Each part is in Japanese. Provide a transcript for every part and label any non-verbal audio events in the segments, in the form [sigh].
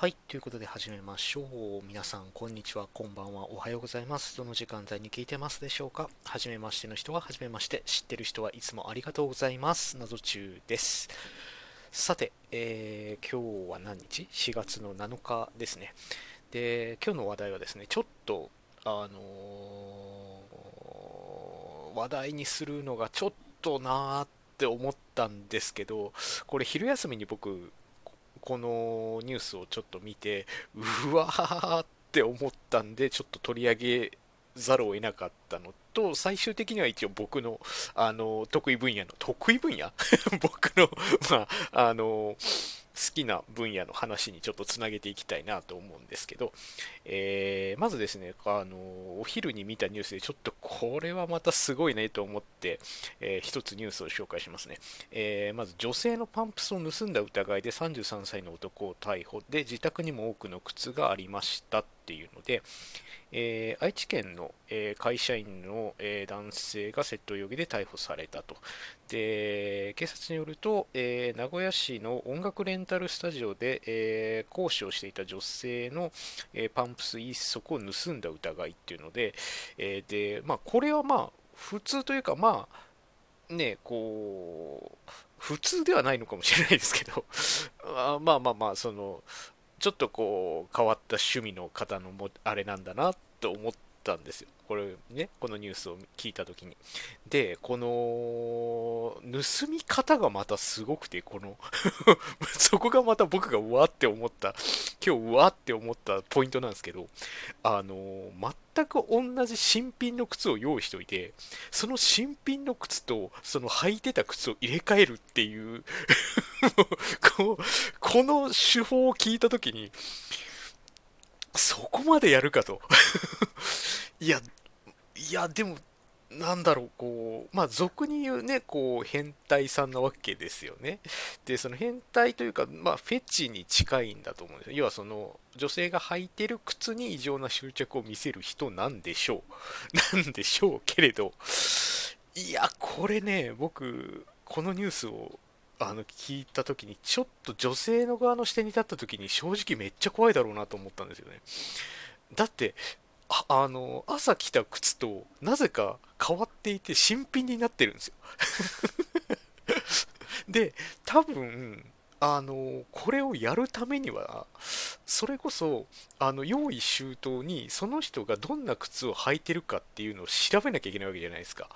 はい。ということで始めましょう。皆さん、こんにちは、こんばんは、おはようございます。どの時間帯に聞いてますでしょうか？はじめましての人ははじめまして、知ってる人はいつもありがとうございます。謎中です。さて、えー今日は何日 ?4 月の7日ですね。で、今日の話題はですね、ちょっと、あのー話題にするのがちょっとなーって思ったんですけど、これ昼休みに僕、このニュースをちょっと見て、うわーって思ったんで、ちょっと取り上げざるを得なかったのと、最終的には一応僕の、あの、得意分野の、得意分野？[laughs] 僕の、まあ、あの、ー好きな分野の話にちょっとつなげていきたいなと思うんですけど、えーまずですね、あの、お昼に見たニュースでちょっとこれはまたすごいねと思って、えー一つニュースを紹介しますね。えーまず女性のパンプスを盗んだ疑いで33歳の男を逮捕で自宅にも多くの靴がありましたっていうので、えー愛知県の、えー会社員の、えー男性が窃盗容疑で逮捕されたと。で警察によると、え名古屋市の音楽レンタルスタジオで、え講師をしていた女性の、えパンプス1足を盗んだ疑いっていうので、えでまあ、これはまあ普通というかまあねこう普通ではないのかもしれないですけど [laughs] まあまあまあそのちょっとこう変わった趣味の方のもあれなんだなと思ってたんですよ。これねこのニュースを聞いた時に。でこの盗み方がまたすごくてこの [laughs] そこがまた僕がうわって思った。今日うわって思ったポイントなんですけどあの全く同じ新品の靴を用意しておいてその新品の靴とその履いてた靴を入れ替えるっていう [laughs] この手法を聞いた時にそこまでやるかと。[laughs] いやいやでもなんだろうこうまあ俗に言うねこう変態さんなわけですよね。でその変態というかまあフェチに近いんだと思うんですよ。要はその女性が履いてる靴に異常な執着を見せる人なんでしょう。[laughs] なんでしょうけれど。いやこれね僕このニュースをあの聞いた時にちょっと女性の側の視点に立った時に正直めっちゃ怖いだろうなと思ったんですよね。だってあの朝着た靴となぜか変わっていて新品になってるんですよ。[laughs] で多分あのこれをやるためにはそれこそあの用意周到にその人がどんな靴を履いてるかっていうのを調べなきゃいけないわけじゃないですか。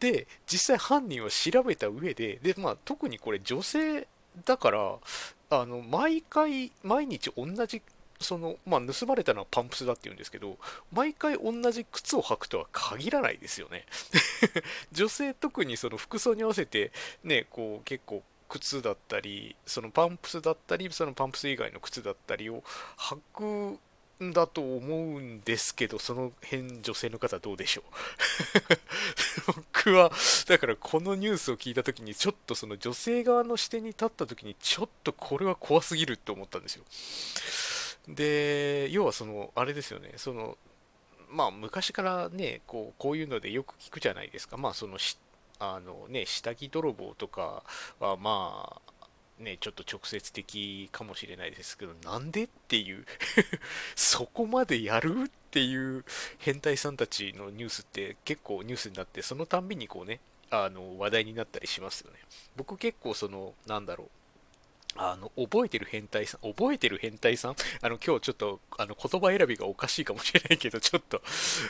で実際犯人は調べた上でで、まあ、特にこれ女性だからあの毎回毎日同じその、まあ、盗まれたのはパンプスだっていうんですけど毎回同じ靴を履くとは限らないですよね。[laughs] 女性特にその服装に合わせてねこう結構靴だったりそのパンプスだったりそのパンプス以外の靴だったりを履くんだと思うんですけどその辺女性の方どうでしょう？[laughs] 僕はだからこのニュースを聞いた時にちょっとその女性側の視点に立った時にちょっとこれは怖すぎるって思ったんですよ。で要はそのあれですよね。そのまあ昔からねこうこういうのでよく聞くじゃないですか。まあそのあのね下着泥棒とかはまあねちょっと直接的かもしれないですけどなんでっていう。[laughs] そこまでやるっていう変態さんたちのニュースって結構ニュースになってそのたんびにこうねあの話題になったりしますよね。僕結構そのなんだろう。あの覚えてる変態さん、覚えてる変態さん？あの今日ちょっとあの言葉選びがおかしいかもしれないけど、ちょっと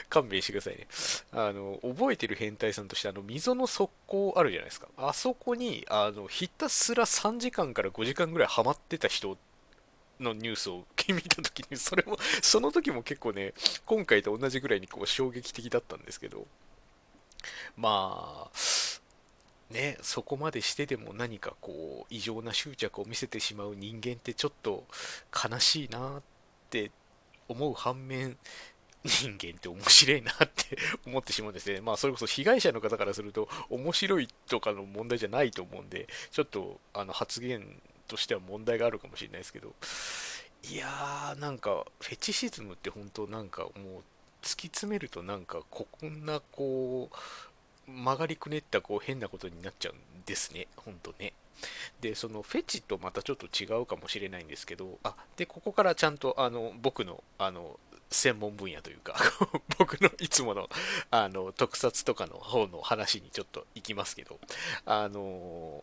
勘弁してくださいね。あの覚えてる変態さんとして、あの溝の側溝あるじゃないですか。あそこにあのひたすら3時間から5時間ぐらいハマってた人のニュースを見たときに、それも、その時も結構ね、今回と同じぐらいにこう衝撃的だったんですけど、まあ、ね、そこまでしてでも何かこう異常な執着を見せてしまう人間ってちょっと悲しいなって思う反面人間って面白いなって思ってしまうんですね。まあそれこそ被害者の方からすると面白いとかの問題じゃないと思うんでちょっとあの発言としては問題があるかもしれないですけどいやーなんかフェチシズムって本当なんかもう突き詰めるとなんかこんなこう曲がりくねったこう変なことになっちゃうんですね、ほんとね。でそのフェチとまたちょっと違うかもしれないんですけどあでここからちゃんとあの僕のあの専門分野というか [laughs] 僕のいつものあの特撮とかの方の話にちょっと行きますけどあの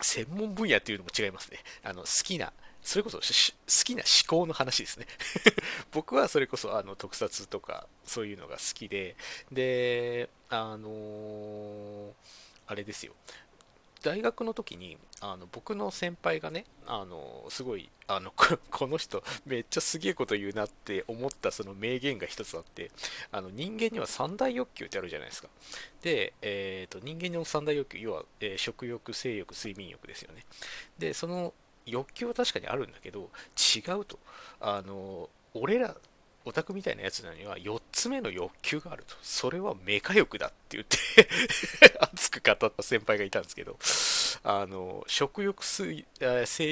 専門分野っていうのも違いますねあの好きなそれこそ好きな思考の話ですね。[laughs] 僕はそれこそあの特撮とかそういうのが好きでであのー、あれですよ。大学の時にあの僕の先輩がねあのすごいあのこの人めっちゃすげえこと言うなって思ったその名言が一つあってあの人間には三大欲求ってあるじゃないですか。で、えーと、人間の三大欲求。要は、えー、食欲性欲睡眠欲ですよね。でその欲求は確かにあるんだけど違うとあの俺らオタクみたいなやつなのには4つ目の欲求があると。それはメカ欲だって言って [laughs] 熱く語った先輩がいたんですけど、あの、食欲、性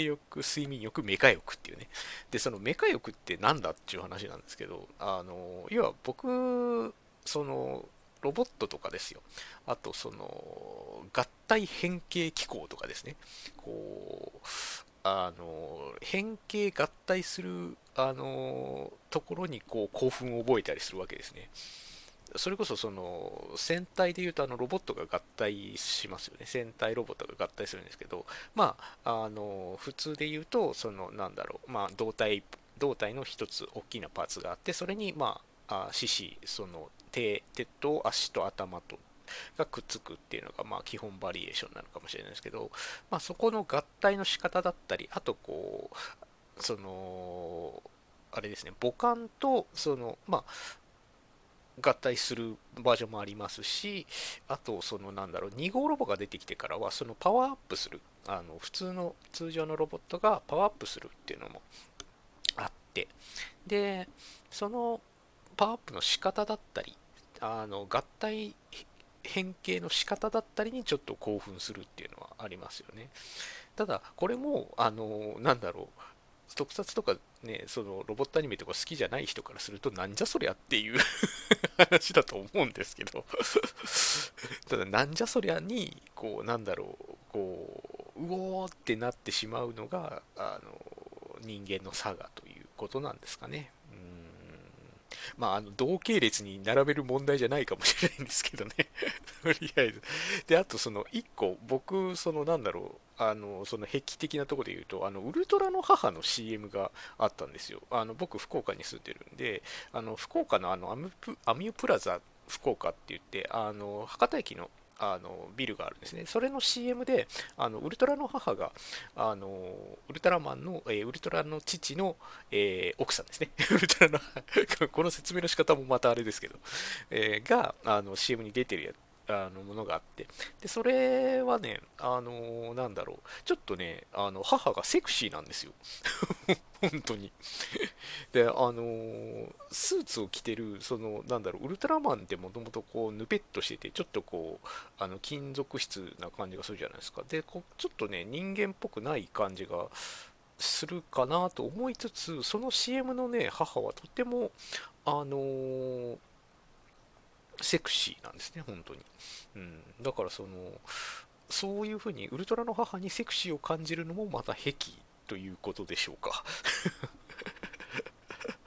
欲、睡眠欲、メカ欲っていうね。で、そのメカ欲って何だっていう話なんですけど、あの、要は僕、その、ロボットとかですよ。あと、その、合体変形機構とかですね。こう、あの変形合体するあのところにこう興奮を覚えたりするわけですね。それこそその戦隊でいうとあのロボットが合体しますよね。戦隊ロボットが合体するんですけど、まあ、あの普通で言うと、そのなんだろう、まあ、胴体胴体の一つ大きなパーツがあって、それに、まあ、四肢、その手手と足と頭とがくっつくっていうのがまあ基本バリエーションなのかもしれないですけど、まあ、そこの合体の仕方だったりあとこうそのあれですね母艦とそのまあ合体するバージョンもありますし、あと、そのなんだろう、2号ロボが出てきてからは、そのパワーアップする、あの普通の通常のロボットがパワーアップするっていうのもあって、で、そのパワーアップの仕方だったり、あの合体変形の仕方だったりにちょっと興奮するっていうのはありますよね。ただ、これも、あの、なんだろう、特撮とかね、そのロボットアニメとか好きじゃない人からすると、なんじゃそりゃっていう [laughs] 話だと思うんですけどただ、なんじゃそりゃに、こう、なんだろう、こう、うおーってなってしまうのが、あの、人間の差がということなんですかね。まあ、あの同系列に並べる問題じゃないかもしれないんですけどね [laughs] とりあえず。で、あと、その1個、僕、そのなんだろう、あのその壁的なところで言うと、あのウルトラの母の CM があったんですよ。あの僕、福岡に住んでるんで、あの福岡のあのアミアミュプラザ福岡って言って、あの博多駅のあのビルがあるんですね。それの CM で、あのウルトラの母が、あのウルトラマンの、えー、ウルトラの父の、えー、奥さんですね。[laughs] ウルトラのこの説明の仕方もまたあれですけど、えー、があの CM に出てるやあのものがあって、でそれはね、あのなんだろう、ちょっとね、あの母がセクシーなんですよ。[laughs] 本当に。で、あのスーツを着てる、その、なんだろう、ウルトラマンってもともとこう、ぬぺっとしてて、ちょっとこう、あの金属質な感じがするじゃないですか。で、こちょっとね、人間っぽくない感じがするかなと思いつつ、その CM のね、母はとても、あのーセクシーなんですね、本当に。うん、だからその、そういうふうにウルトラの母にセクシーを感じるのもまた癖ということでしょうか。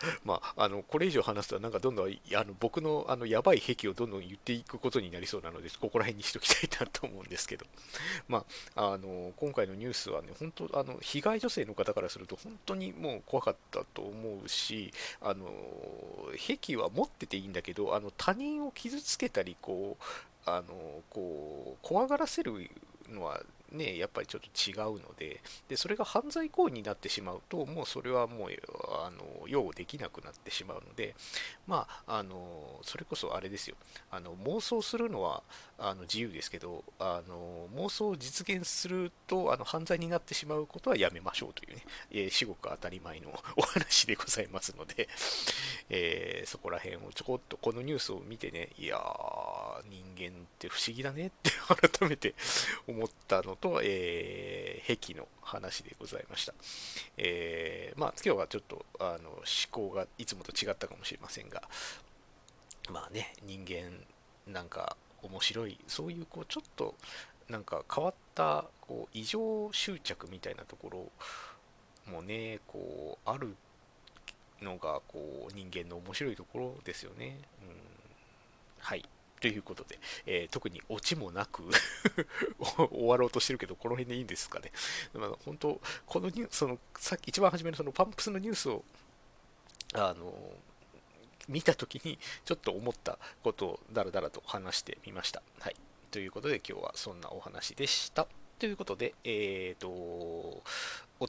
[laughs] まあ、あのこれ以上話すとなんかどんどんあの僕のあのやばい癖をどんどん言っていくことになりそうなのでここら辺にしときたいなと思うんですけど、[laughs] まあ、あの今回のニュースはね本当あの被害女性の方からすると本当にもう怖かったと思うしあの癖は持ってていいんだけどあの他人を傷つけたりこうあのこう怖がらせるのはね、やっぱりちょっと違うのでで、それが犯罪行為になってしまうと、もうそれはもうあの擁護できなくなってしまうので、まあ、あのそれこそあれですよ、あの妄想するのはあの自由ですけど、あの妄想を実現するとあの犯罪になってしまうことはやめましょうというね、えー、至極当たり前の [laughs] お話でございますので、[laughs] えー、そこら辺をちょこっとこのニュースを見てね、いやー、人間って不思議だねって改めて思ったのと、えー、壁の話でございました。えー、まあ、今日はちょっとあの思考がいつもと違ったかもしれませんが、まあね、人間なんか面白い、そういうこうちょっとなんか変わったこう異常執着みたいなところもねこうあるのがこう人間の面白いところですよね。うん、はいということで、えー、特にオチもなく [laughs] 終わろうとしてるけど、この辺でいいんですかね。まあ、本当、このニュース、その、さっき一番初めのそのパンプスのニュースを、あの、見たときに、ちょっと思ったことをだらだらと話してみました。はい。ということで、今日はそんなお話でした。ということで、えっ、ー、と、お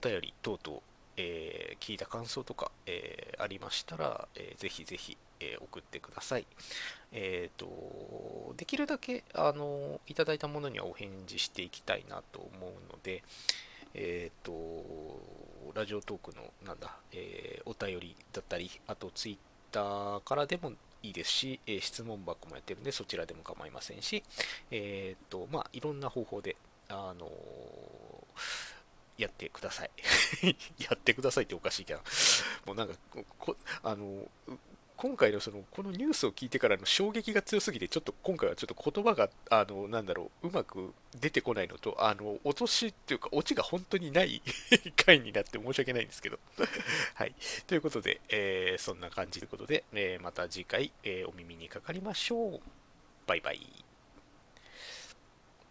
便り等々、えー、聞いた感想とか、えー、ありましたら、えー、ぜひぜひ、え送ってください。えっ、と、できるだけ、あの、いただいたものにはお返事していきたいなと思うので、えっ、と、ラジオトークの、なんだ、えお便りだったり、あとツイッターからでもいいですし、え質問箱もやってるんで、そちらでも構いませんし、えっ、と、まあ、いろんな方法で、あのやってください [laughs] やってくださいっておかしいけど、もうなんか、あの、今回のその、このニュースを聞いてからの衝撃が強すぎて、ちょっと今回はちょっと言葉が、あの、なんだろう、うまく出てこないのと、あの、落としっていうか、オチが本当にない [laughs] 回になって申し訳ないんですけど [laughs] はい。ということで、えー、そんな感じということで、えー、また次回、えー、お耳にかかりましょう。バイバイ。